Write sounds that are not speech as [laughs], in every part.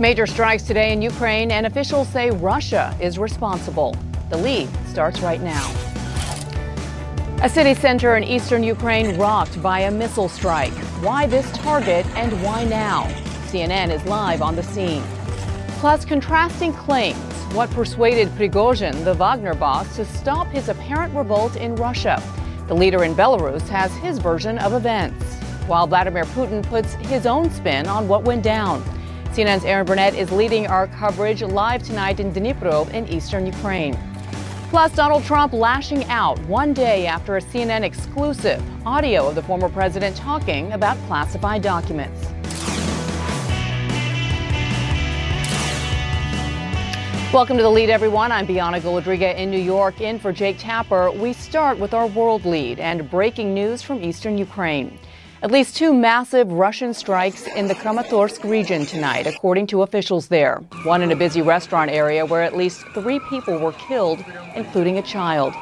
Major strikes today in Ukraine, and officials say Russia is responsible. The lead starts right now. A city center in eastern Ukraine rocked by a missile strike. Why this target and why now? CNN is live on the scene. Plus, contrasting claims. What persuaded Prigozhin, the Wagner boss, to stop his apparent revolt in Russia? The leader in Belarus has his version of events, while Vladimir Putin puts his own spin on what went down. CNN's Erin Burnett is leading our coverage live tonight in Dnipro in eastern Ukraine. Plus, Donald Trump lashing out one day after a CNN exclusive audio of the former president talking about classified documents. Welcome to the lead, everyone. I'm Bianna Golodryga in New York, in for Jake Tapper. We start with our world lead and breaking news from eastern Ukraine. At least two massive Russian strikes in the Kramatorsk region tonight, according to officials there. One in a busy restaurant area where at least three people were killed, including a child.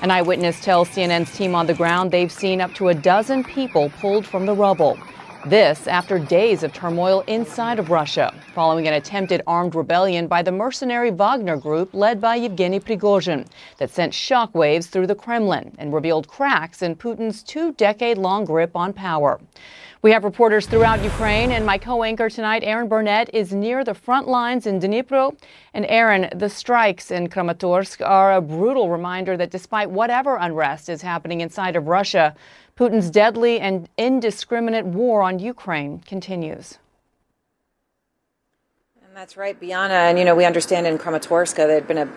An eyewitness tells CNN's team on the ground they've seen up to a dozen people pulled from the rubble. This after days of turmoil inside of Russia, following an attempted armed rebellion by the mercenary Wagner group led by Yevgeny Prigozhin that sent shockwaves through the Kremlin and revealed cracks in Putin's two decade long grip on power. We have reporters throughout Ukraine, and my co anchor tonight, Erin Burnett, is near the front lines in Dnipro. And Erin, the strikes in Kramatorsk are a brutal reminder that despite whatever unrest is happening inside of Russia, Putin's deadly and indiscriminate war on Ukraine continues. And that's right, Bianna. And you know, we understand in Kramatorsk there had been a,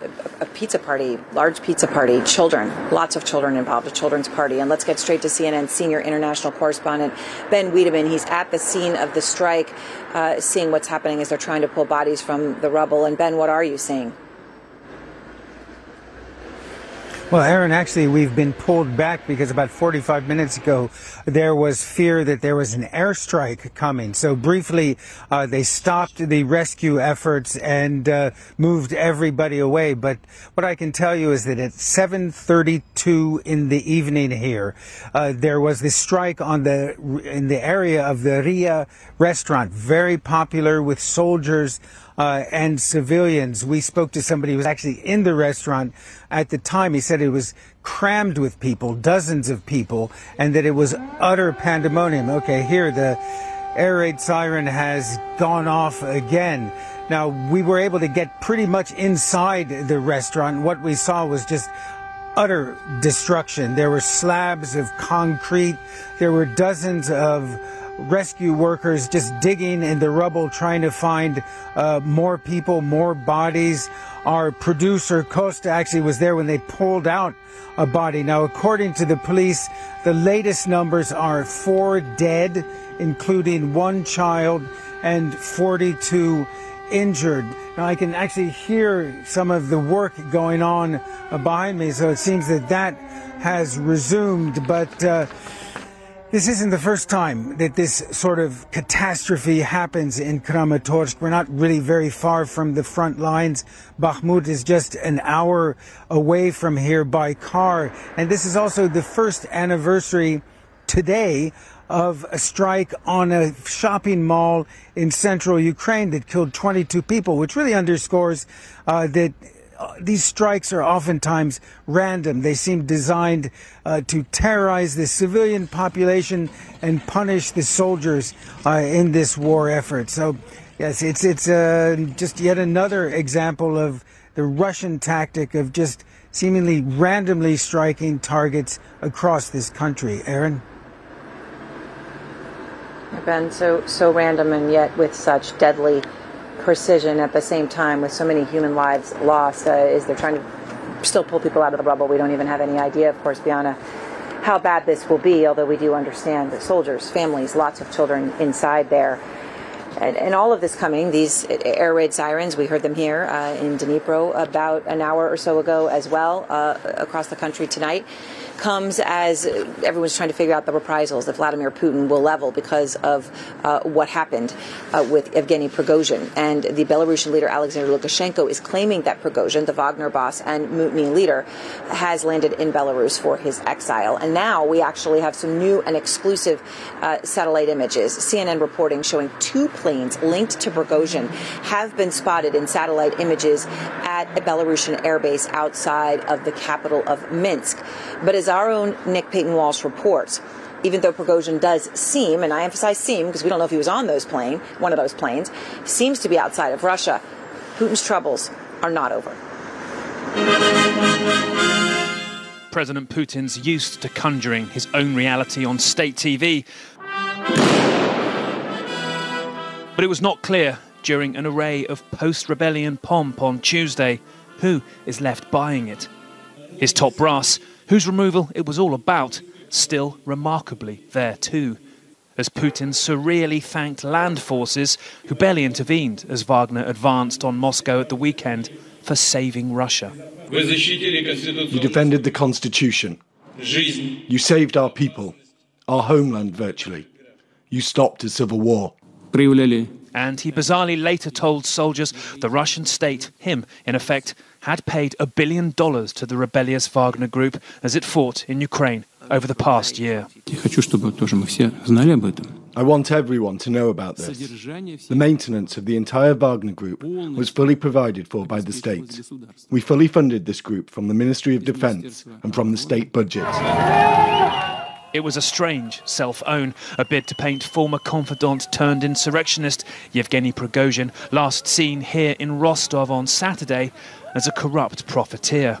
a, pizza party, large pizza party, children, lots of children involved, a children's party. And let's get straight to CNN senior international correspondent Ben Wedeman. He's at the scene of the strike, uh, seeing what's happening as they're trying to pull bodies from the rubble. And Ben, what are you seeing? Well, Erin, actually, we've been pulled back because about 45 minutes ago, there was fear that there was an airstrike coming. So briefly, uh, they stopped the rescue efforts and uh, moved everybody away. But what I can tell you is that at 7:32 in the evening here, uh, there was this strike on the in the area of the Ria restaurant, very popular with soldiers uh, and civilians. We spoke to somebody who was actually in the restaurant at the time. He said it was crammed with people, dozens of people, and that it was utter pandemonium. Okay, here the air raid siren has gone off again. Now, we were able to get pretty much inside the restaurant. What we saw was just utter destruction. There were slabs of concrete. There were dozens of rescue workers just digging in the rubble trying to find uh, more people, more bodies. Our producer Costa actually was there when they pulled out a body. Now, according to the police, the latest numbers are four dead, including one child and 42 injured. Now, I can actually hear some of the work going on behind me, so it seems that that has resumed, but uh, this isn't the first time that this sort of catastrophe happens in Kramatorsk. We're not really very far from the front lines. Bakhmut is just an hour away from here by car. And this is also the first anniversary today of a strike on a shopping mall in central Ukraine that killed 22 people, which really underscores uh, that these strikes are oftentimes random. They seem designed uh, to terrorize the civilian population and punish the soldiers uh, in this war effort. So, yes, it's it's uh, just yet another example of the Russian tactic of just seemingly randomly striking targets across this country. Erin. Ben, so so random and yet with such deadly precision at the same time with so many human lives lost uh, is they're trying to still pull people out of the rubble. We don't even have any idea, of course, Bianna, how bad this will be, although we do understand that soldiers, families, lots of children inside there. And, and all of this coming, these air raid sirens, we heard them here uh, in Dnipro about an hour or so ago as well, uh, across the country tonight comes as everyone's trying to figure out the reprisals that Vladimir Putin will level because of uh, what happened uh, with Evgeny Prigozhin. And the Belarusian leader Alexander Lukashenko is claiming that Prigozhin, the Wagner boss and mutiny leader, has landed in Belarus for his exile. And now we actually have some new and exclusive uh, satellite images. CNN reporting showing two planes linked to Prigozhin have been spotted in satellite images at a Belarusian airbase outside of the capital of Minsk. But as our own Nick Paton Walsh reports, even though Prigozhin does seem, and I emphasize seem because we don't know if he was on those plane, one of those planes, seems to be outside of Russia, Putin's troubles are not over. President Putin's used to conjuring his own reality on state TV. But it was not clear during an array of post rebellion pomp on Tuesday who is left buying it. His top brass, whose removal it was all about, still remarkably there too, as Putin surreally thanked land forces who barely intervened as Wagner advanced on Moscow at the weekend for saving Russia. You defended the Constitution. You saved our people, our homeland virtually. You stopped a civil war. And he bizarrely later told soldiers the Russian state, him, in effect, had paid a billion dollars to the rebellious Wagner group as it fought in Ukraine over the past year. I want everyone to know about this. The maintenance of the entire Wagner group was fully provided for by the state. We fully funded this group from the Ministry of Defense and from the state budget. It was a strange self own, a bid to paint former confidant turned insurrectionist Yevgeny Prigozhin, last seen here in Rostov on Saturday, as a corrupt profiteer.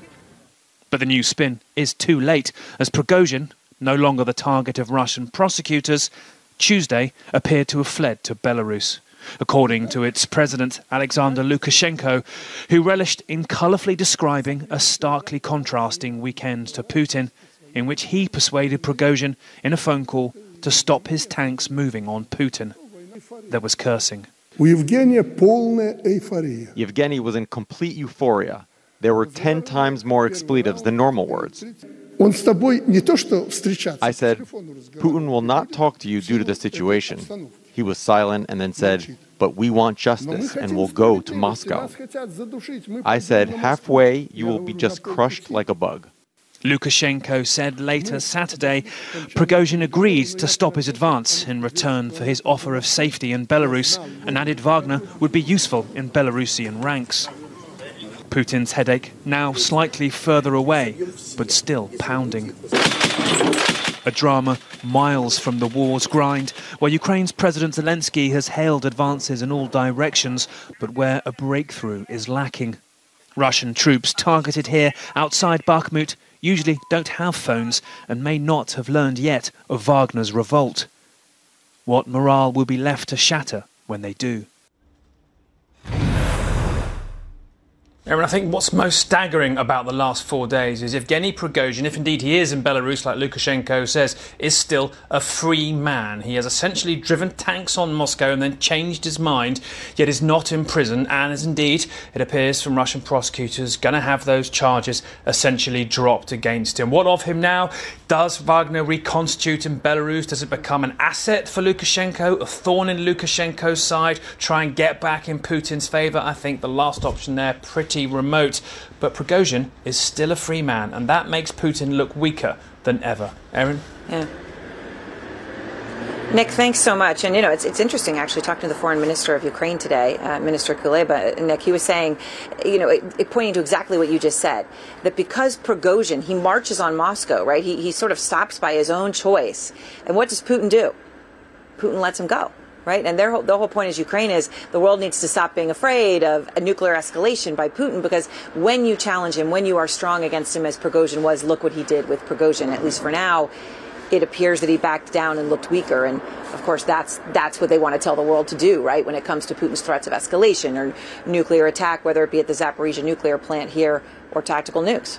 But the new spin is too late, as Prigozhin, no longer the target of Russian prosecutors, Tuesday appeared to have fled to Belarus. According to its president, Alexander Lukashenko, who relished in colourfully describing a starkly contrasting weekend to Putin, in which he persuaded Prigozhin in a phone call to stop his tanks moving on Putin. There was cursing. Yevgeny was in complete euphoria. There were 10 times more expletives than normal words. I said, Putin will not talk to you due to the situation. He was silent and then said, But we want justice and will go to Moscow. I said, Halfway, you will be just crushed like a bug. Lukashenko said later Saturday Prigozhin agreed to stop his advance in return for his offer of safety in Belarus and added Wagner would be useful in Belarusian ranks. Putin's headache now slightly further away, but still pounding. A drama miles from the war's grind, where Ukraine's President Zelensky has hailed advances in all directions, but where a breakthrough is lacking. Russian troops targeted here outside Bakhmut usually don't have phones and may not have learned yet of Wagner's revolt. What morale will be left to shatter when they do? Erin, I think what's most staggering about the last four days is Evgeny Prigozhin, if indeed he is in Belarus, like Lukashenko says, is still a free man. He has essentially driven tanks on Moscow and then changed his mind, yet is not in prison, and is indeed, it appears from Russian prosecutors, going to have those charges essentially dropped against him. What of him now? Does Wagner reconstitute in Belarus? Does it become an asset for Lukashenko, a thorn in Lukashenko's side, try and get back in Putin's favour? I think the last option there pretty remote. But Prigozhin is still a free man, and that makes Putin look weaker than ever. Erin? Yeah. Nick, thanks so much. And you know, it's, it's interesting actually talking to the foreign minister of Ukraine today, uh, Minister Kuleba. Nick, he was saying, you know, it, it, pointing to exactly what you just said, that because Prigozhin he marches on Moscow, right? He he sort of stops by his own choice. And what does Putin do? Putin lets him go right? And their whole, the whole point is Ukraine is the world needs to stop being afraid of a nuclear escalation by Putin because when you challenge him, when you are strong against him, as Prigozhin was, look what he did with Prigozhin. At least for now, it appears that he backed down and looked weaker. And of course, that's that's what they want to tell the world to do, right? When it comes to Putin's threats of escalation or nuclear attack, whether it be at the Zaporizhia nuclear plant here or tactical nukes.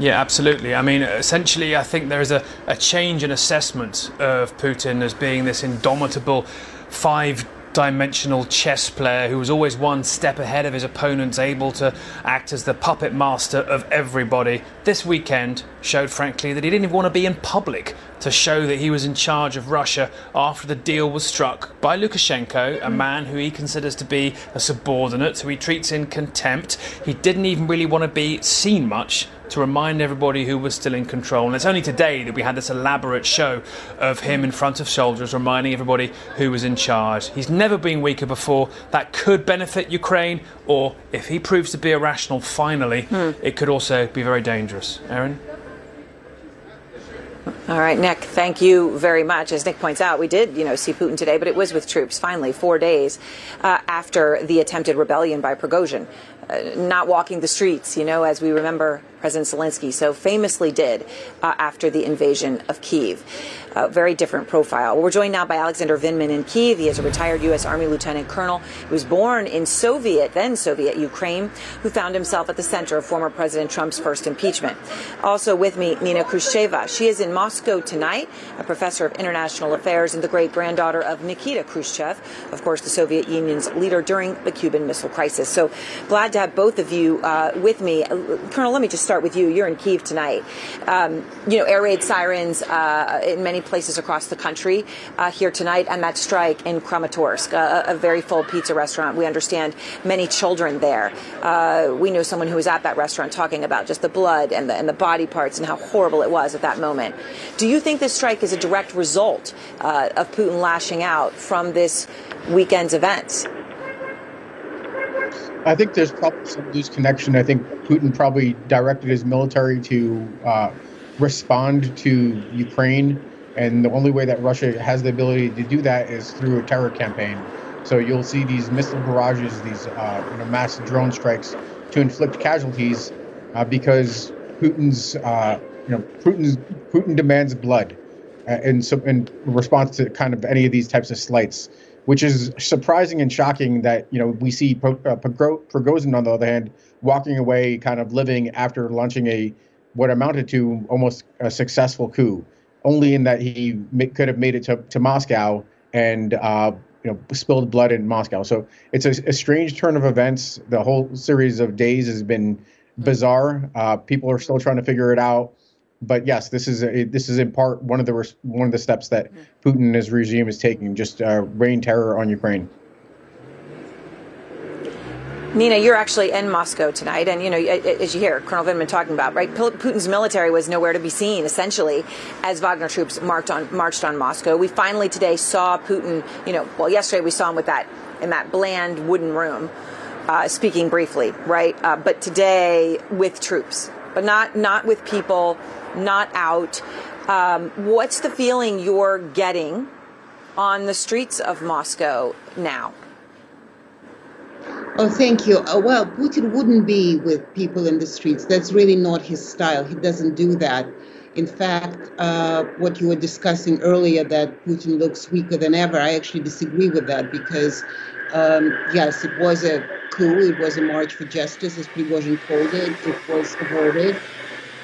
Yeah, absolutely. I mean, essentially, I think there is a, a change in assessment of Putin as being this indomitable five dimensional chess player who was always one step ahead of his opponents, able to act as the puppet master of everybody, this weekend showed, frankly, that he didn't even want to be in public to show that he was in charge of Russia after the deal was struck by Lukashenko, a man who he considers to be a subordinate, who he treats in contempt. He didn't even really want to be seen much to remind everybody who was still in control. And it's only today that we had this elaborate show of him in front of soldiers, reminding everybody who was in charge. He's never been weaker before. That could benefit Ukraine, or if he proves to be irrational finally, hmm. it could also be very dangerous. Erin? All right, Nick, thank you very much. As Nick points out, we did, you know, see Putin today, but it was with troops, finally, four days uh, after the attempted rebellion by Prigozhin. Uh, not walking the streets, you know, as we remember President Zelensky so famously did uh, after the invasion of Kiev. A very different profile. We're joined now by Alexander Vindman in Kiev. He is a retired U.S. Army lieutenant colonel. He was born in Soviet, then Soviet Ukraine, who found himself at the center of former President Trump's first impeachment. Also with me, Nina Khrushcheva. She is in Moscow tonight, a professor of international affairs and the great granddaughter of Nikita Khrushchev, of course, the Soviet Union's leader during the Cuban Missile Crisis. So glad to have both of you uh, with me. Uh, colonel, let me just start with you. You're in Kiev tonight. Um, you know, air raid sirens uh, in many places across the country uh, here tonight, and that strike in Kramatorsk, a, a, very full pizza restaurant. We understand many children there. Uh, we know someone who was at that restaurant talking about just the blood and the, and the body parts and how horrible it was at that moment. Do you think this strike is a direct result uh, of Putin lashing out from this weekend's events? I think there's probably some loose connection. I think Putin probably directed his military to uh, respond to Ukraine, and the only way that Russia has the ability to do that is through a terror campaign. So you'll see these missile barrages, these uh, you know, mass drone strikes to inflict casualties, uh, because Putin's uh, you know Putin's Putin demands blood, uh, in, so, in response to kind of any of these types of slights which is surprising and shocking that you know we see uh, Prigozhin on the other hand walking away, kind of living after launching a what amounted to almost a successful coup, only in that he could have made it to, to Moscow and uh, you know spilled blood in Moscow. So it's a, a, strange turn of events. The whole series of days has been bizarre. Uh, people are still trying to figure it out but yes, this is a, this is in part one of the one of the steps that Putin and his regime is taking, just uh, rain terror on Ukraine. Nina, you're actually in Moscow tonight, and you know, as you hear Colonel Vindman talking about, right? Putin's military was nowhere to be seen, essentially, as Wagner troops marched on marched on Moscow. We finally today saw Putin. You know, well, yesterday we saw him with that in that bland wooden room, uh, speaking briefly, right? Uh, but today with troops, but not not with people not out. Um, what's the feeling you're getting on the streets of Moscow now? Oh, thank you. Uh, well, Putin wouldn't be with people in the streets. That's really not his style. He doesn't do that. In fact, uh, what you were discussing earlier, that Putin looks weaker than ever, I actually disagree with that because, um, yes, it was a coup, it was a march for justice, as Prigozhin called it. It was averted.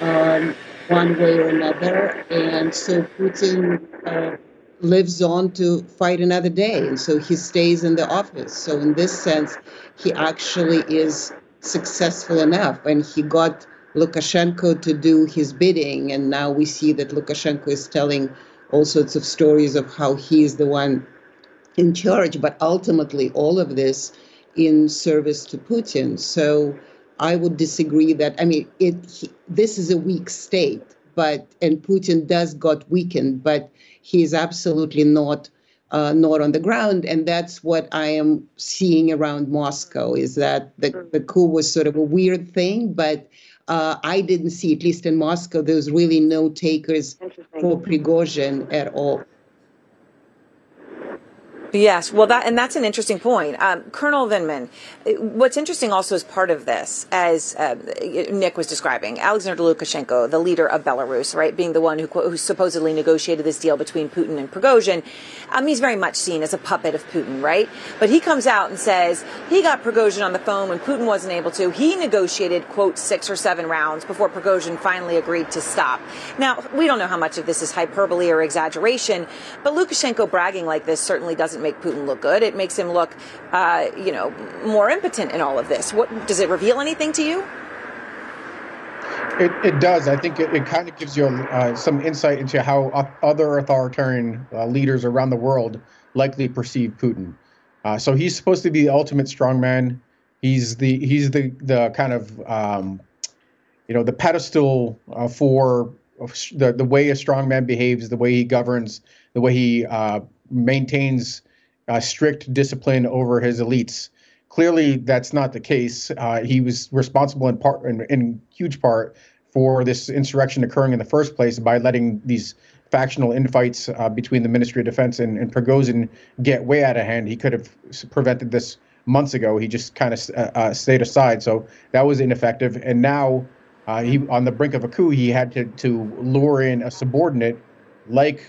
Um, one way or another. And so Putin uh, lives on to fight another day. And so he stays in the office. So, in this sense, he actually is successful enough. And he got Lukashenko to do his bidding. And now we see that Lukashenko is telling all sorts of stories of how he is the one in charge. But ultimately, all of this in service to Putin. So, I would disagree that I mean it. He, this is a weak state, but and Putin does got weakened, but he's absolutely not uh, not on the ground, and that's what I am seeing around Moscow. Is that the the coup was sort of a weird thing, but. Uh, I didn't see, at least in Moscow, there's really no takers for Prigozhin at all. Yes, well, that and that's an interesting point, um, Colonel Vindman. What's interesting also as part of this, as uh, Nick was describing, Alexander Lukashenko, the leader of Belarus, right, being the one who, who supposedly negotiated this deal between Putin and Prigozhin, um, he's very much seen as a puppet of Putin, right? But he comes out and says he got Prigozhin on the phone when Putin wasn't able to. He negotiated quote six or seven rounds before Prigozhin finally agreed to stop. Now we don't know how much of this is hyperbole or exaggeration, but Lukashenko bragging like this certainly doesn't doesn't make Putin look good. It makes him look, uh, you know, more impotent in all of this. What does it reveal anything to you? It, it does. I think it, it kind of gives you uh, some insight into how other authoritarian uh, leaders around the world likely perceive Putin. Uh, so he's supposed to be the ultimate strongman. He's the he's the the kind of um, you know the pedestal uh, for the the way a strongman behaves, the way he governs, the way he uh, maintains uh, strict discipline over his elites. Clearly, that's not the case. Uh, he was responsible in part, in, in, huge part, for this insurrection occurring in the first place by letting these factional infights uh, between the Ministry of Defense and, and Prigozhin get way out of hand. He could have prevented this months ago. He just kind of uh, uh, stayed aside, so that was ineffective. And now, uh, he on the brink of a coup, he had to to lure in a subordinate like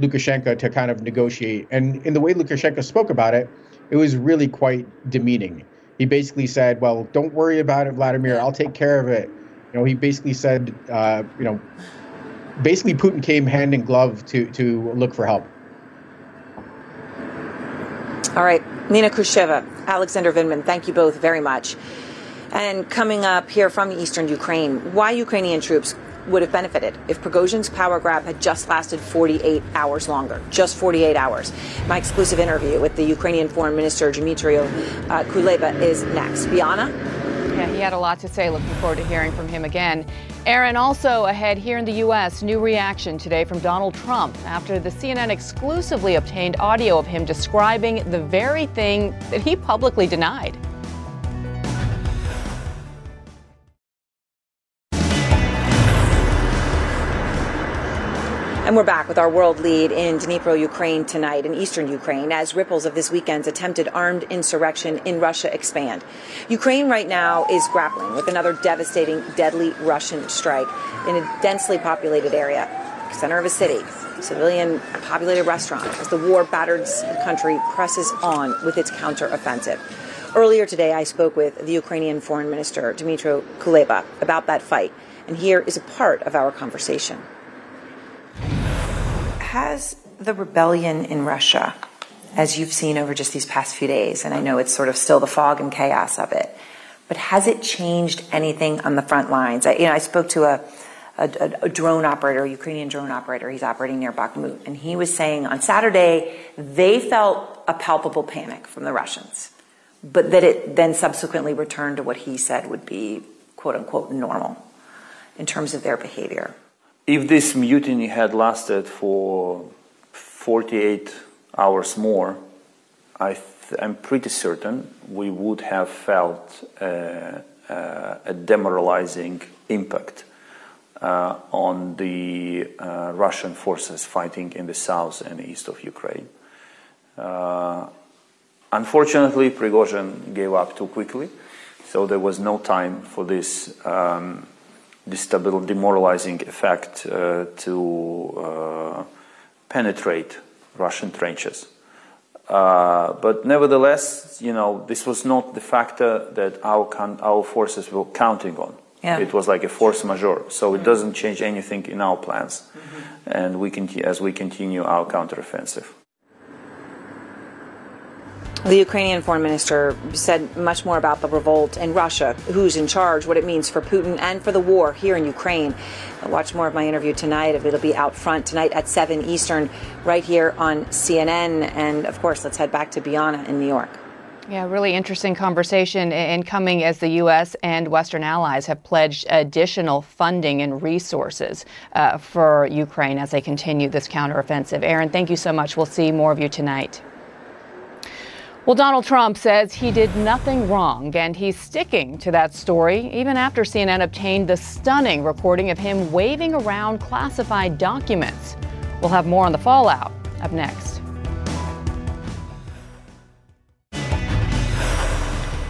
Lukashenko to kind of negotiate. And in the way Lukashenko spoke about it, it was really quite demeaning. He basically said, "Well, don't worry about it, Vladimir. I'll take care of it." You know, he basically said, uh, you know, basically Putin came hand in glove to to look for help. All right, Nina Khrushcheva, Alexander Vindman, thank you both very much. And coming up here from eastern Ukraine, why Ukrainian troops would have benefited if Prigozhin's power grab had just lasted 48 hours longer. Just 48 hours. My exclusive interview with the Ukrainian Foreign Minister Dmytro uh, Kuleba is next. Bianna? Yeah, he had a lot to say. Looking forward to hearing from him again. Erin, also ahead here in the U.S., new reaction today from Donald Trump after the CNN exclusively obtained audio of him describing the very thing that he publicly denied. And we're back with our world lead in Dnipro, Ukraine tonight, in eastern Ukraine, as ripples of this weekend's attempted armed insurrection in Russia expand. Ukraine right now is grappling with another devastating, deadly Russian strike in a densely populated area, center of a city, civilian populated restaurant, as the war battered country presses on with its counteroffensive. Earlier today, I spoke with the Ukrainian Foreign Minister, Dmytro Kuleba, about that fight. And here is a part of our conversation has the rebellion in Russia, as you've seen over just these past few days, and I know it's sort of still the fog and chaos of it, but has it changed anything on the front lines? I, you know, I spoke to a, a, a drone operator, a Ukrainian drone operator. He's operating near Bakhmut, and he was saying on Saturday they felt a palpable panic from the Russians, but that it then subsequently returned to what he said would be quote unquote normal in terms of their behavior if this mutiny had lasted for 48 hours more, I am pretty certain we would have felt uh, uh, a demoralizing impact uh, on the uh, Russian forces fighting in the south and east of Ukraine. Uh, unfortunately, Prigozhin gave up too quickly, so there was no time for this. Um, demoralizing effect uh, to uh, penetrate Russian trenches. Uh, but nevertheless, you know, this was not the factor that our our forces were counting on. Yeah. It was like a force majeure, so it doesn't change anything in our plans, mm-hmm. and we continue as we continue our counteroffensive. The Ukrainian foreign minister said much more about the revolt in Russia, who's in charge, what it means for Putin and for the war here in Ukraine. Watch more of my interview tonight. It'll be out front tonight at 7 Eastern, right here on CNN. And of course, let's head back to Bianna in New York. Yeah, really interesting conversation and coming as the U.S. and Western allies have pledged additional funding and resources uh, for Ukraine as they continue this counteroffensive. Erin, thank you so much. We'll see more of you tonight. Well, Donald Trump says he did nothing wrong, and he's sticking to that story even after CNN obtained the stunning recording of him waving around classified documents. We'll have more on the fallout up next.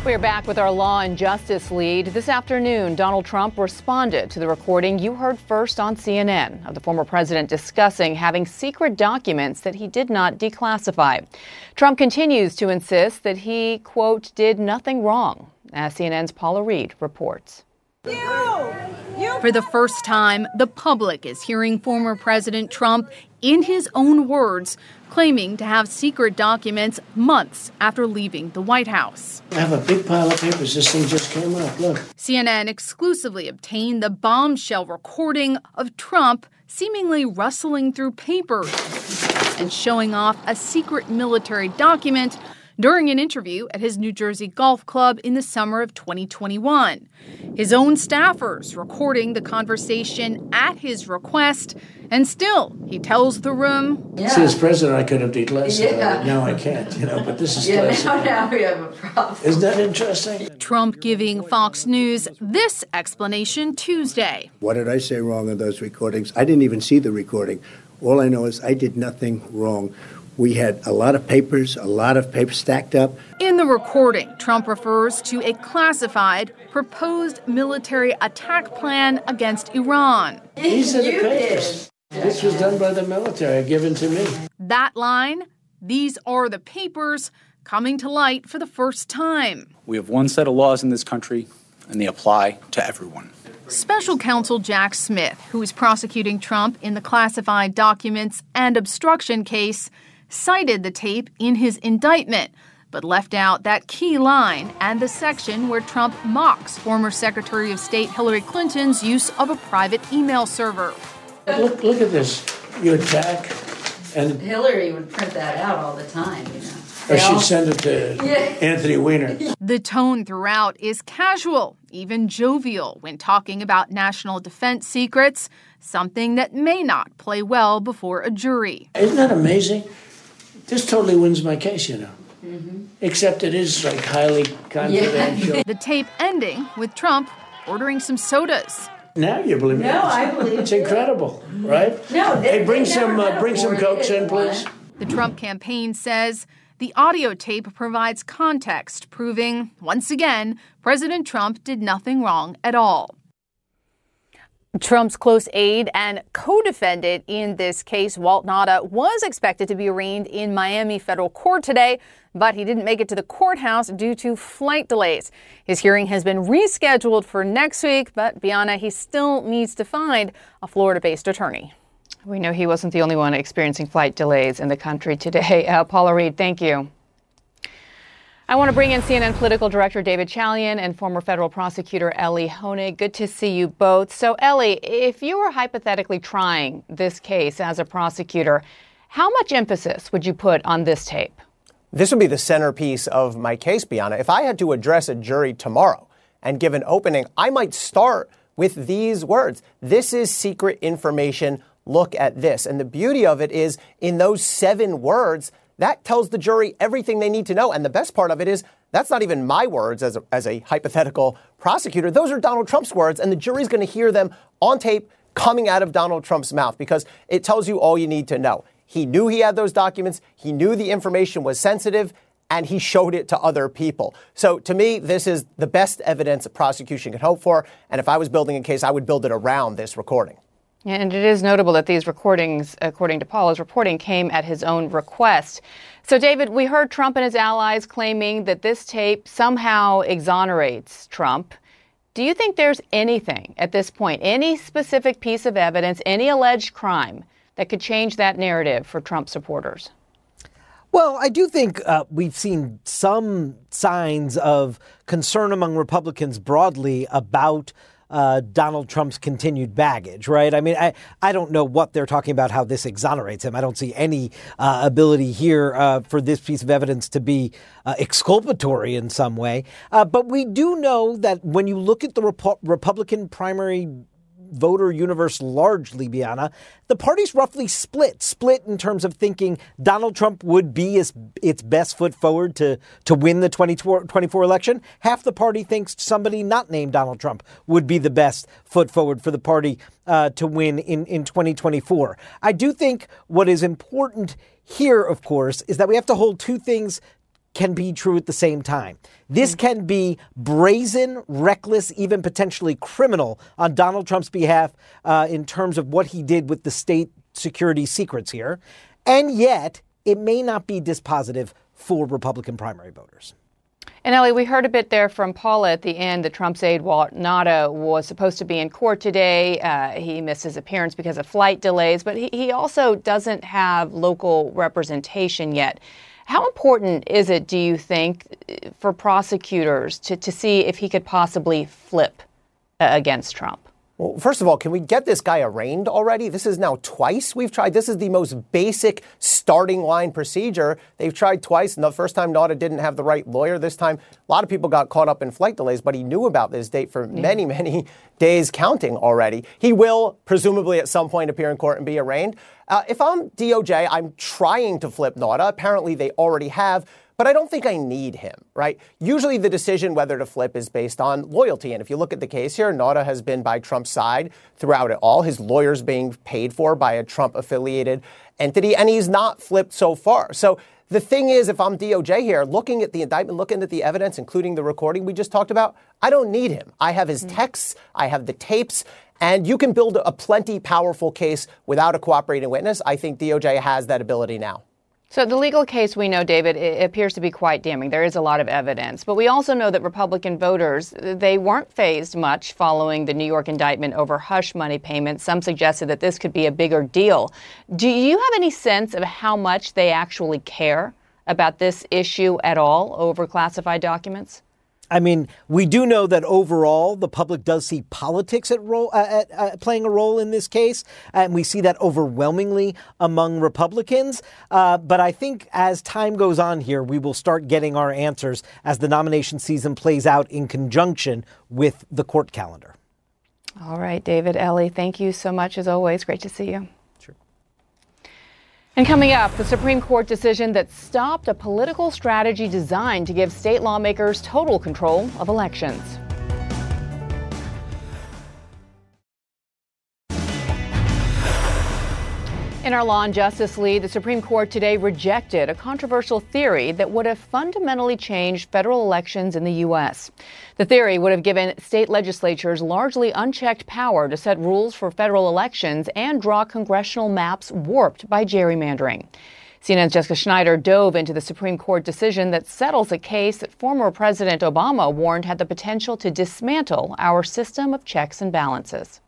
We are back with our law and justice lead. This afternoon, Donald Trump responded to the recording you heard first on CNN of the former president discussing having secret documents that he did not declassify. Trump continues to insist that he, quote, did nothing wrong, as CNN's Paula Reid reports. For the first time, the public is hearing former President Trump in his own words, claiming to have secret documents months after leaving the White House. I have a big pile of papers. This thing just came up. Look. CNN exclusively obtained the bombshell recording of Trump seemingly rustling through papers and showing off a secret military document during an interview at his New Jersey golf club in the summer of 2021. His own staffers recording the conversation at his request, and still he tells the room. Yeah. See, as president, I could have declassified uh, yeah. it. Now I can't, you know, but this is [laughs] yeah, classified. Now, now we have a problem. Isn't that interesting? Trump giving Fox News this explanation Tuesday. What did I say wrong in those recordings? I didn't even see the recording. All I know is I did nothing wrong. We had a lot of papers, a lot of papers stacked up. In the recording, Trump refers to a classified proposed military attack plan against Iran. These are the papers. This was done by the military, given to me. That line, these are the papers, coming to light for the first time. We have one set of laws in this country, and they apply to everyone. Special counsel Jack Smith, who is prosecuting Trump in the classified documents and obstruction case, cited the tape in his indictment, but left out that key line and the section where Trump mocks former Secretary of State Hillary Clinton's use of a private email server. Look, look at this. You attack, and Hillary would print that out all the time, you know. Or she'd send it to [laughs] yeah. Anthony Weiner. [laughs] The tone throughout is casual, even jovial, when talking about national defense secrets, something that may not play well before a jury. Isn't that amazing? This totally wins my case, you know. Mm-hmm. Except it is like highly confidential. Yeah. [laughs] the tape ending with Trump ordering some sodas. Now you believe me? No, I believe it's incredible, right? No, they, hey, bring some uh, bring some cokes in, please. The Trump campaign says the audio tape provides context, proving once again President Trump did nothing wrong at all. Trump's close aide and co-defendant in this case, Walt Nauta, was expected to be arraigned in Miami federal court today, but he didn't make it to the courthouse due to flight delays. His hearing has been rescheduled for next week, but Bianna, he still needs to find a Florida-based attorney. We know he wasn't the only one experiencing flight delays in the country today. [laughs] Uh, Paula Reid, thank you. I want to bring in CNN political director David Chalian and former federal prosecutor Elie Honig. Good to see you both. So, Elie, if you were hypothetically trying this case as a prosecutor, how much emphasis would you put on this tape? This would be the centerpiece of my case, Bianna. If I had to address a jury tomorrow and give an opening, I might start with these words This is secret information. Look at this. And the beauty of it is, in those seven words, that tells the jury everything they need to know. And the best part of it is that's not even my words as a, as a hypothetical prosecutor. Those are Donald Trump's words, and the jury's going to hear them on tape coming out of Donald Trump's mouth because it tells you all you need to know. He knew he had those documents, he knew the information was sensitive, and he showed it to other people. So to me, this is the best evidence a prosecution could hope for. And if I was building a case, I would build it around this recording. And it is notable that these recordings, according to Paula's reporting, came at his own request. So, David, we heard Trump and his allies claiming that this tape somehow exonerates Trump. Do you think there's anything at this point, any specific piece of evidence, any alleged crime that could change that narrative for Trump supporters? Well, I do think uh, we've seen some signs of concern among Republicans broadly about uh, Donald Trump's continued baggage, right? I mean, I, I don't know what they're talking about, how this exonerates him. I don't see any uh, ability here uh, for this piece of evidence to be uh, exculpatory in some way. Uh, but we do know that when you look at the Repu- Republican primary voter universe largely, Bianna, the party's roughly split. Split in terms of thinking Donald Trump would be its, its best foot forward to, to win the 2024 election. Half the party thinks somebody not named Donald Trump would be the best foot forward for the party uh, to win in, in 2024. I do think what is important here, of course, is that we have to hold two things can be true at the same time. This mm. can be brazen, reckless, even potentially criminal on Donald Trump's behalf uh, in terms of what he did with the state security secrets here. And yet, it may not be dispositive for Republican primary voters. And Elie, we heard a bit there from Paula at the end that Trump's aide Walt was supposed to be in court today. Uh, he missed his appearance because of flight delays, but he, he also doesn't have local representation yet. How important is it, do you think, for prosecutors to, to see if he could possibly flip uh, against Trump? Well, first of all, can we get this guy arraigned already? This is now twice we've tried. This is the most basic starting line procedure. They've tried twice. And the first time, Nauta didn't have the right lawyer. This time, a lot of people got caught up in flight delays, but he knew about this date for yeah. many, [laughs] many days counting already. He will presumably at some point appear in court and be arraigned. Uh, if I'm DOJ, I'm trying to flip Nauta. Apparently, they already have but I don't think I need him, right? Usually the decision whether to flip is based on loyalty. And if you look at the case here, Nauta has been by Trump's side throughout it all. His lawyer's being paid for by a Trump affiliated entity, and he's not flipped so far. So the thing is, if I'm DOJ here, looking at the indictment, looking at the evidence, including the recording we just talked about, I don't need him. I have his hmm. texts, I have the tapes, and you can build a plenty powerful case without a cooperating witness. I think DOJ has that ability now. So, the legal case we know, David, appears to be quite damning. There is a lot of evidence. But we also know that Republican voters, they weren't phased much following the New York indictment over hush money payments. Some suggested that this could be a bigger deal. Do you have any sense of how much they actually care about this issue at all over classified documents? I mean, we do know that overall the public does see politics at role uh, at, uh, playing a role in this case, and we see that overwhelmingly among Republicans. Uh, but I think as time goes on here, we will start getting our answers as the nomination season plays out in conjunction with the court calendar. All right, David Elie, thank you so much as always. Great to see you. And coming up, the Supreme Court decision that stopped a political strategy designed to give state lawmakers total control of elections. In our Law and Justice lead, the Supreme Court today rejected a controversial theory that would have fundamentally changed federal elections in the U.S. The theory would have given state legislatures largely unchecked power to set rules for federal elections and draw congressional maps warped by gerrymandering. CNN's Jessica Schneider dove into the Supreme Court decision that settles a case that former President Obama warned had the potential to dismantle our system of checks and balances.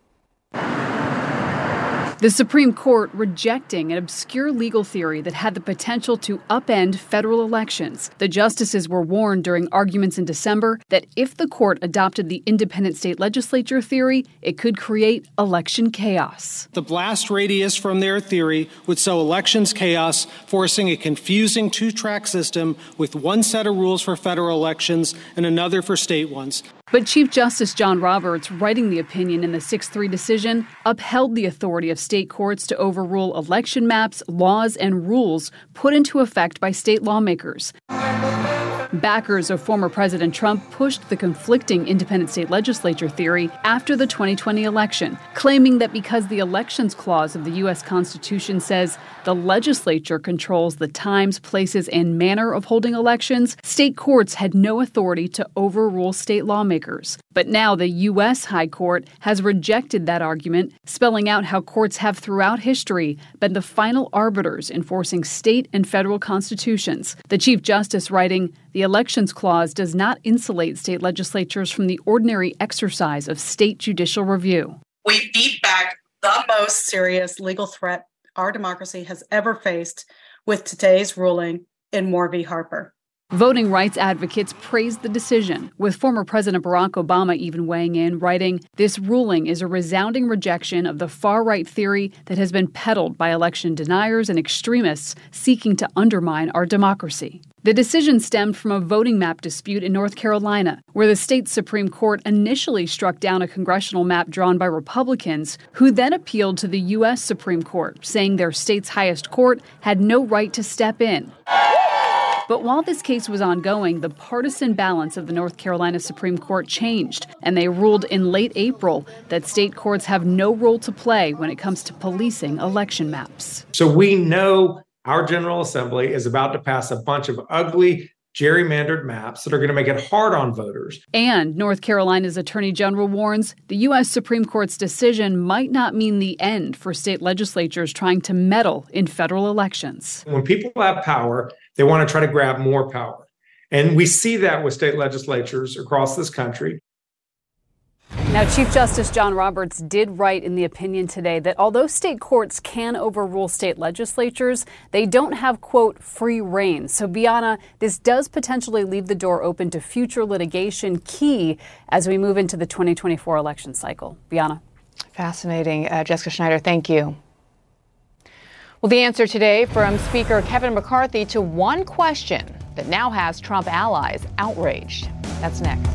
The Supreme Court rejecting an obscure legal theory that had the potential to upend federal elections. The justices were warned during arguments in December that if the court adopted the independent state legislature theory, it could create election chaos. The blast radius from their theory would sow elections chaos, forcing a confusing two track system with one set of rules for federal elections and another for state ones. But Chief Justice John Roberts, writing the opinion in the 6 3 decision, upheld the authority of state courts to overrule election maps, laws, and rules put into effect by state lawmakers. Backers of former President Trump pushed the conflicting independent state legislature theory after the 2020 election, claiming that because the Elections Clause of the U.S. Constitution says the legislature controls the times, places, and manner of holding elections, state courts had no authority to overrule state lawmakers. But now the U.S. High Court has rejected that argument, spelling out how courts have throughout history been the final arbiters enforcing state and federal constitutions. The Chief Justice writing, the Elections Clause does not insulate state legislatures from the ordinary exercise of state judicial review. We beat back the most serious legal threat our democracy has ever faced with today's ruling in Moore v. Harper. Voting rights advocates praised the decision, with former President Barack Obama even weighing in, writing, This ruling is a resounding rejection of the far right theory that has been peddled by election deniers and extremists seeking to undermine our democracy. The decision stemmed from a voting map dispute in North Carolina, where the state Supreme Court initially struck down a congressional map drawn by Republicans, who then appealed to the U.S. Supreme Court, saying their state's highest court had no right to step in. But while this case was ongoing, the partisan balance of the North Carolina Supreme Court changed, and they ruled in late April that state courts have no role to play when it comes to policing election maps. So we know our General Assembly is about to pass a bunch of ugly, gerrymandered maps that are going to make it hard on voters. And North Carolina's Attorney General warns the U.S. Supreme Court's decision might not mean the end for state legislatures trying to meddle in federal elections. When people have power, they want to try to grab more power. And we see that with state legislatures across this country. Now, Chief Justice John Roberts did write in the opinion today that although state courts can overrule state legislatures, they don't have, quote, free reign. So, Bianna, this does potentially leave the door open to future litigation key as we move into the 2024 election cycle. Bianna. Fascinating. Uh, Jessica Schneider, thank you. Well, the answer today from Speaker Kevin McCarthy to one question that now has Trump allies outraged. That's next.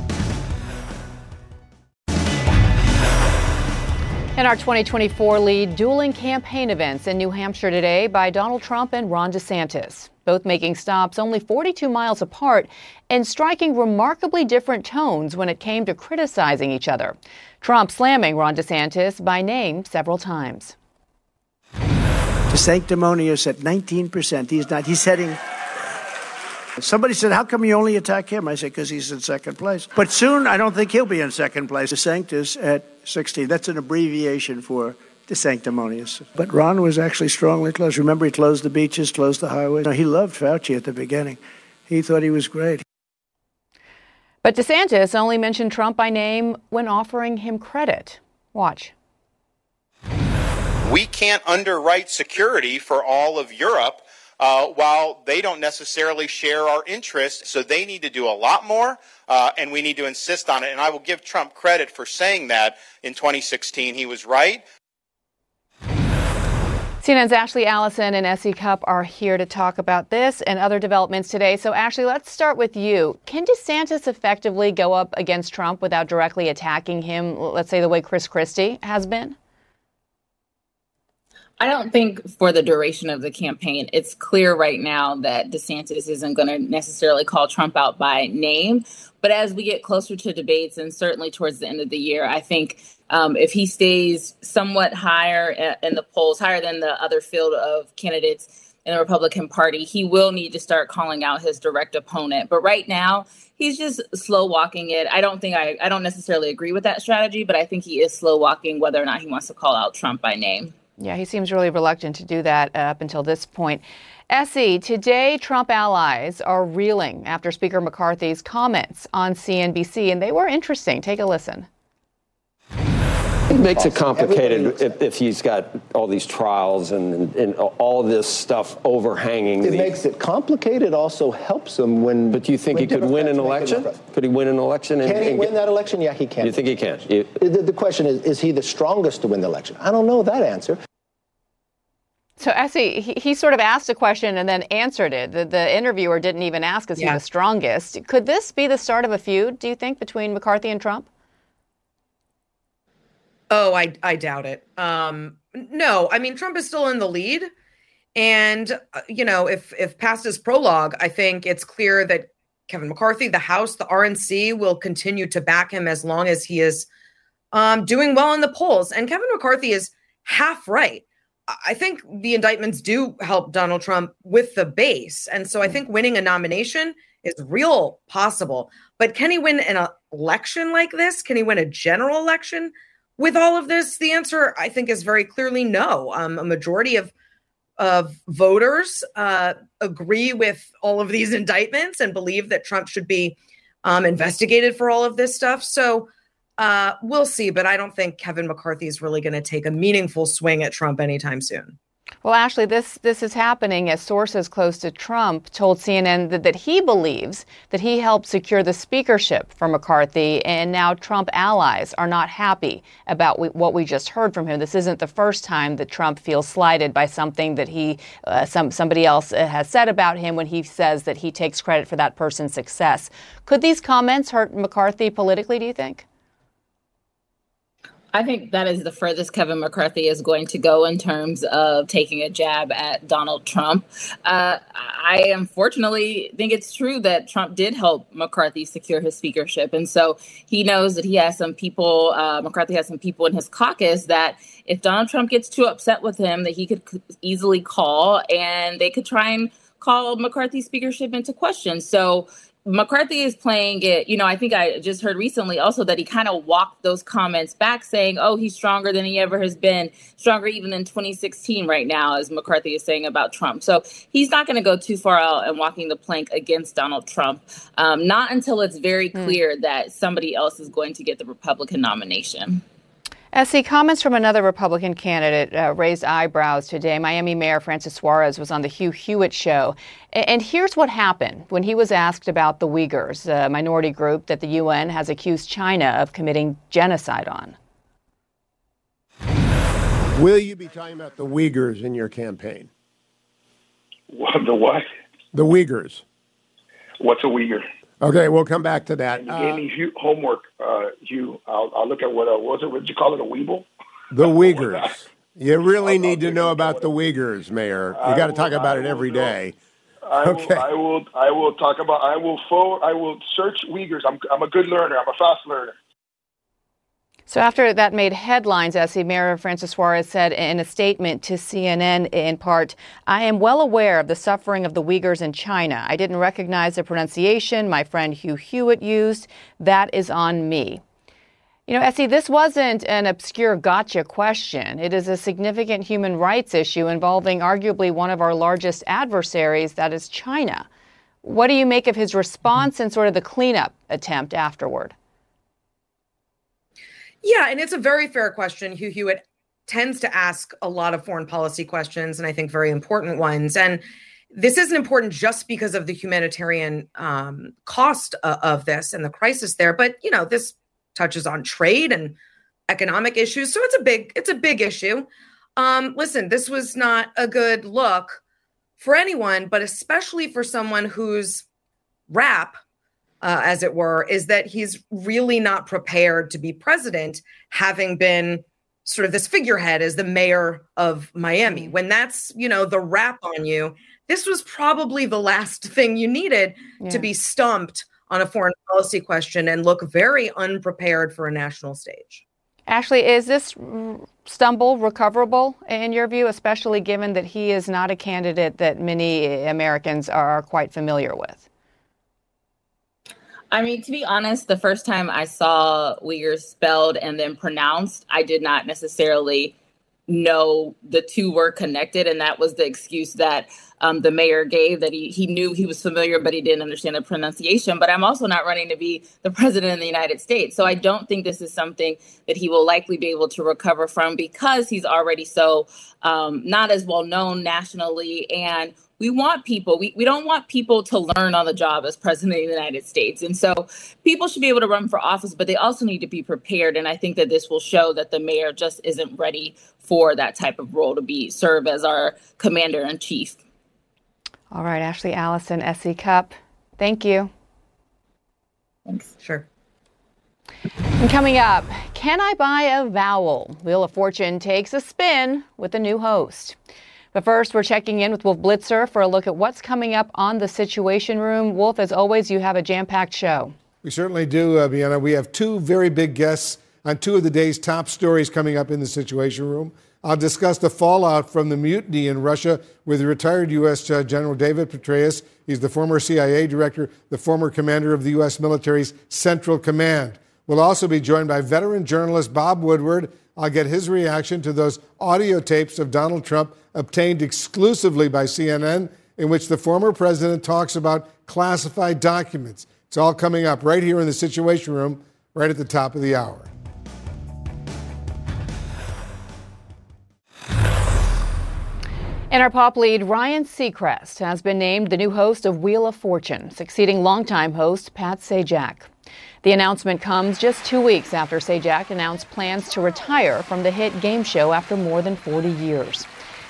In our 2024 lead, dueling campaign events in New Hampshire today by Donald Trump and Ron DeSantis, both making stops only 42 miles apart and striking remarkably different tones when it came to criticizing each other. Trump slamming Ron DeSantis by name several times. Sanctimonious at 19%. He's not, he's heading. Somebody said, How come you only attack him? I said, Because he's in second place. But soon, I don't think he'll be in second place. DeSantis at 16. That's an abbreviation for the sanctimonious. But Ron was actually strongly close. Remember, he closed the beaches, closed the highways. he loved Fauci at the beginning. He thought he was great. But DeSantis only mentioned Trump by name when offering him credit. Watch. We can't underwrite security for all of Europe uh, while they don't necessarily share our interests. So they need to do a lot more, uh, and we need to insist on it. And I will give Trump credit for saying that in 2016. He was right. CNN's Ashley Allison and S.E. Cupp are here to talk about this and other developments today. So, Ashley, let's start with you. Can DeSantis effectively go up against Trump without directly attacking him, let's say the way Chris Christie has been? I don't think for the duration of the campaign, it's clear right now that DeSantis isn't going to necessarily call Trump out by name. But as we get closer to debates and certainly towards the end of the year, I think um, if he stays somewhat higher in the polls, higher than the other field of candidates in the Republican Party, he will need to start calling out his direct opponent. But right now, he's just slow walking it. I don't think I, I don't necessarily agree with that strategy, but I think he is slow walking whether or not he wants to call out Trump by name. Yeah, he seems really reluctant to do that up until this point. S.E., today Trump allies are reeling after Speaker McCarthy's comments on CNBC, and they were interesting. Take a listen. It makes it complicated if, if, he's got all these trials and, and, all this stuff overhanging. It the, makes it complicated. Also helps him when. But do you think he could win an election? Could he win an election? And, can he win get, that election? Yeah, he can. You think he can? You, the, the question is: Is he the strongest to win the election? I don't know that answer. So, S.E., he, he, sort of asked a question and then answered it. The, the interviewer didn't even ask, is yeah. he the strongest? Could this be the start of a feud, do you think, between McCarthy and Trump? Oh, I, I doubt it. Um, no, I mean, Trump is still in the lead. And, uh, you know, if, if past his prologue, I think it's clear that Kevin McCarthy, the House, the RNC will continue to back him as long as he is um, doing well in the polls. And Kevin McCarthy is half right. I think the indictments do help Donald Trump with the base. And so I think winning a nomination is real possible. But can he win an election like this? Can he win a general election with all of this? The answer, I think, is very clearly no. Um, a majority of of voters uh, agree with all of these [laughs] indictments and believe that Trump should be um, investigated for all of this stuff. So uh, we'll see, but I don't think Kevin McCarthy is really going to take a meaningful swing at Trump anytime soon. Well, Ashley, this this is happening as sources close to Trump told CNN that, that he believes that he helped secure the speakership for McCarthy, and now Trump allies are not happy about we, what we just heard from him. This isn't the first time that Trump feels slighted by something that he uh, some somebody else uh, has said about him when he says that he takes credit for that person's success. Could these comments hurt McCarthy politically? Do you think? I think that is the furthest Kevin McCarthy is going to go in terms of taking a jab at Donald Trump. Uh, I unfortunately think it's true that Trump did help McCarthy secure his speakership. And so he knows that he has some people, uh, McCarthy has some people in his caucus that if Donald Trump gets too upset with him, that he could easily call and they could try and call McCarthy's speakership into question. So McCarthy is playing it. You know, I think I just heard recently also that he kind of walked those comments back, saying, "Oh, he's stronger than he ever has been, stronger even than 2016 right now," as McCarthy is saying about Trump. So he's not going to go too far out and walking the plank against Donald Trump. Um, not until it's very hmm. clear that somebody else is going to get the Republican nomination. S.E., comments from another Republican candidate uh, raised eyebrows today. Miami Mayor Francis Suarez was on the Hugh Hewitt show. And here's what happened when he was asked about the Uyghurs, a minority group that the UN has accused China of committing genocide on. Will you be talking about the Uyghurs in your campaign? What, the what? The Uyghurs. What's a Uyghur? Okay, we'll come back to that. And you gave me homework, uh, Hugh. I'll, I'll, look at what, uh, what was it? What did you call it? A Weeble? The [laughs] Uyghurs. You really I'll, need I'll to know about the Uyghurs, Mayor. You got to talk about it every day. I okay. Will, I will. I will talk about. I will forward. I will search Uyghurs. I'm. I'm a good learner. I'm a fast learner. So after that made headlines, S.E. Mayor Francis Suarez said in a statement to CNN in part, I am well aware of the suffering of the Uyghurs in China. I didn't recognize the pronunciation my friend Hugh Hewitt used. That is on me. You know, S.E., this wasn't an obscure gotcha question. It is a significant human rights issue involving arguably one of our largest adversaries, that is China. What do you make of his response and sort of the cleanup attempt afterward? Yeah, and it's a very fair question. Hugh Hewitt tends to ask a lot of foreign policy questions, and I think very important ones. And this isn't important just because of the humanitarian um, cost uh, of this and the crisis there, but you know this touches on trade and economic issues, so it's a big it's a big issue. Um, listen, this was not a good look for anyone, but especially for someone whose rap uh, as it were, is that he's really not prepared to be president, having been sort of this figurehead as the mayor of Miami. Mm-hmm. When that's, you know, the rap on you, this was probably the last [laughs] thing you needed yeah. to be stumped on a foreign policy question and look very unprepared for a national stage. Ashley, is this stumble recoverable in your view, especially given that he is not a candidate that many Americans are quite familiar with? I mean, to be honest, the first time I saw Uyghur spelled and then pronounced, I did not necessarily know the two were connected. And that was the excuse that um, the mayor gave that he, he knew he was familiar, but he didn't understand the pronunciation. But I'm also not running to be the president of the United States. So I don't think this is something that he will likely be able to recover from because he's already so um, not as well known nationally and we want people we, we don't want people to learn on the job as president of the united states. And so people should be able to run for office but they also need to be prepared. And i think that this will show that the mayor just isn't ready for that type of role to be serve as our commander in chief all right ashley allison S.E. Cupp. Thank you. Thanks. Sure. And coming up, can I buy a vowel? Wheel of Fortune takes a spin with a new host. But first, we're checking in with Wolf Blitzer for a look at what's coming up on the Situation Room. Wolf, as always, you have a jam packed show. We certainly do, uh, Bianna. We have two very big guests on two of the day's top stories coming up in the Situation Room. I'll discuss the fallout from the mutiny in Russia with retired U.S. Uh, General David Petraeus. He's the former CIA director, the former commander of the U.S. military's Central Command. We'll also be joined by veteran journalist Bob Woodward. I'll get his reaction to those audio tapes of Donald Trump obtained exclusively by CNN, in which the former president talks about classified documents. It's all coming up right here in the Situation Room, right at the top of the hour. And our pop lead, Ryan Seacrest, has been named the new host of Wheel of Fortune, succeeding longtime host Pat Sajak. The announcement comes just two weeks after Sajak announced plans to retire from the hit game show after more than 40 years.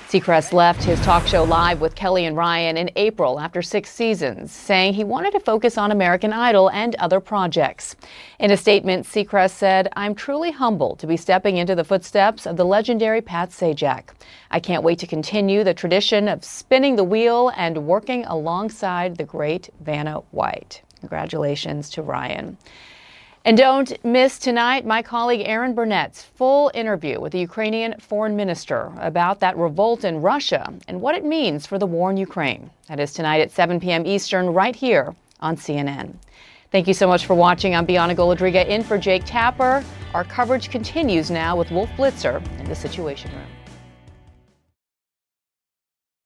Seacrest left his talk show live with Kelly and Ryan in April after six seasons, saying he wanted to focus on American Idol and other projects. In a statement, Seacrest said, I'm truly humbled to be stepping into the footsteps of the legendary Pat Sajak. I can't wait to continue the tradition of spinning the wheel and working alongside the great Vanna White. Congratulations to Ryan. And don't miss tonight my colleague Erin Burnett's full interview with the Ukrainian foreign minister about that revolt in Russia and what it means for the war in Ukraine. That is tonight at 7 p.m. Eastern, right here on CNN. Thank you so much for watching. I'm Bianna Golodryga in for Jake Tapper. Our coverage continues now with Wolf Blitzer in the Situation Room.